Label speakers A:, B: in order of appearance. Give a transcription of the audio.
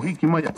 A: Hikmaya.